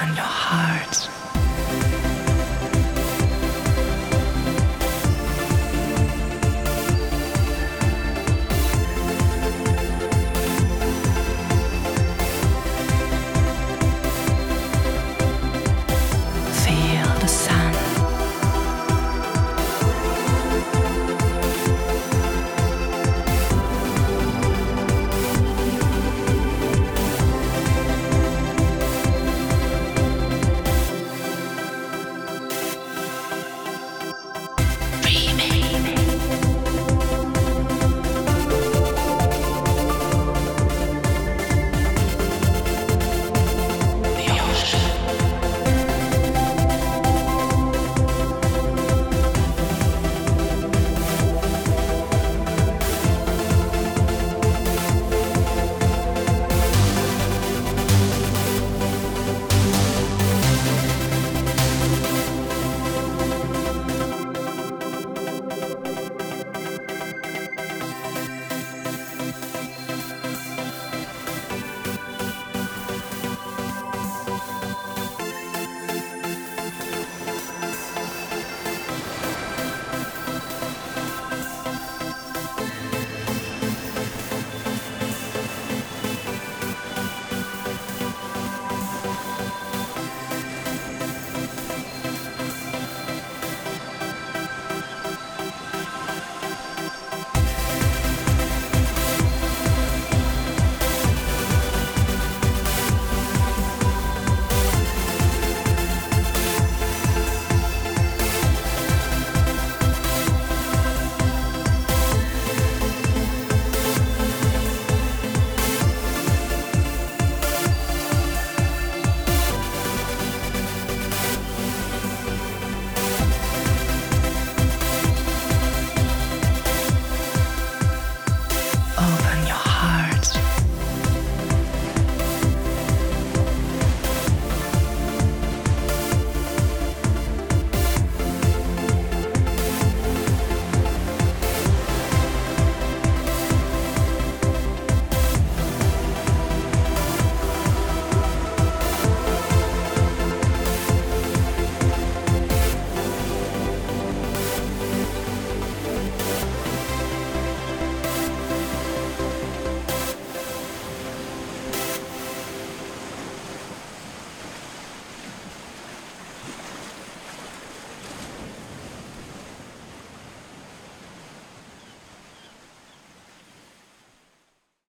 Open your heart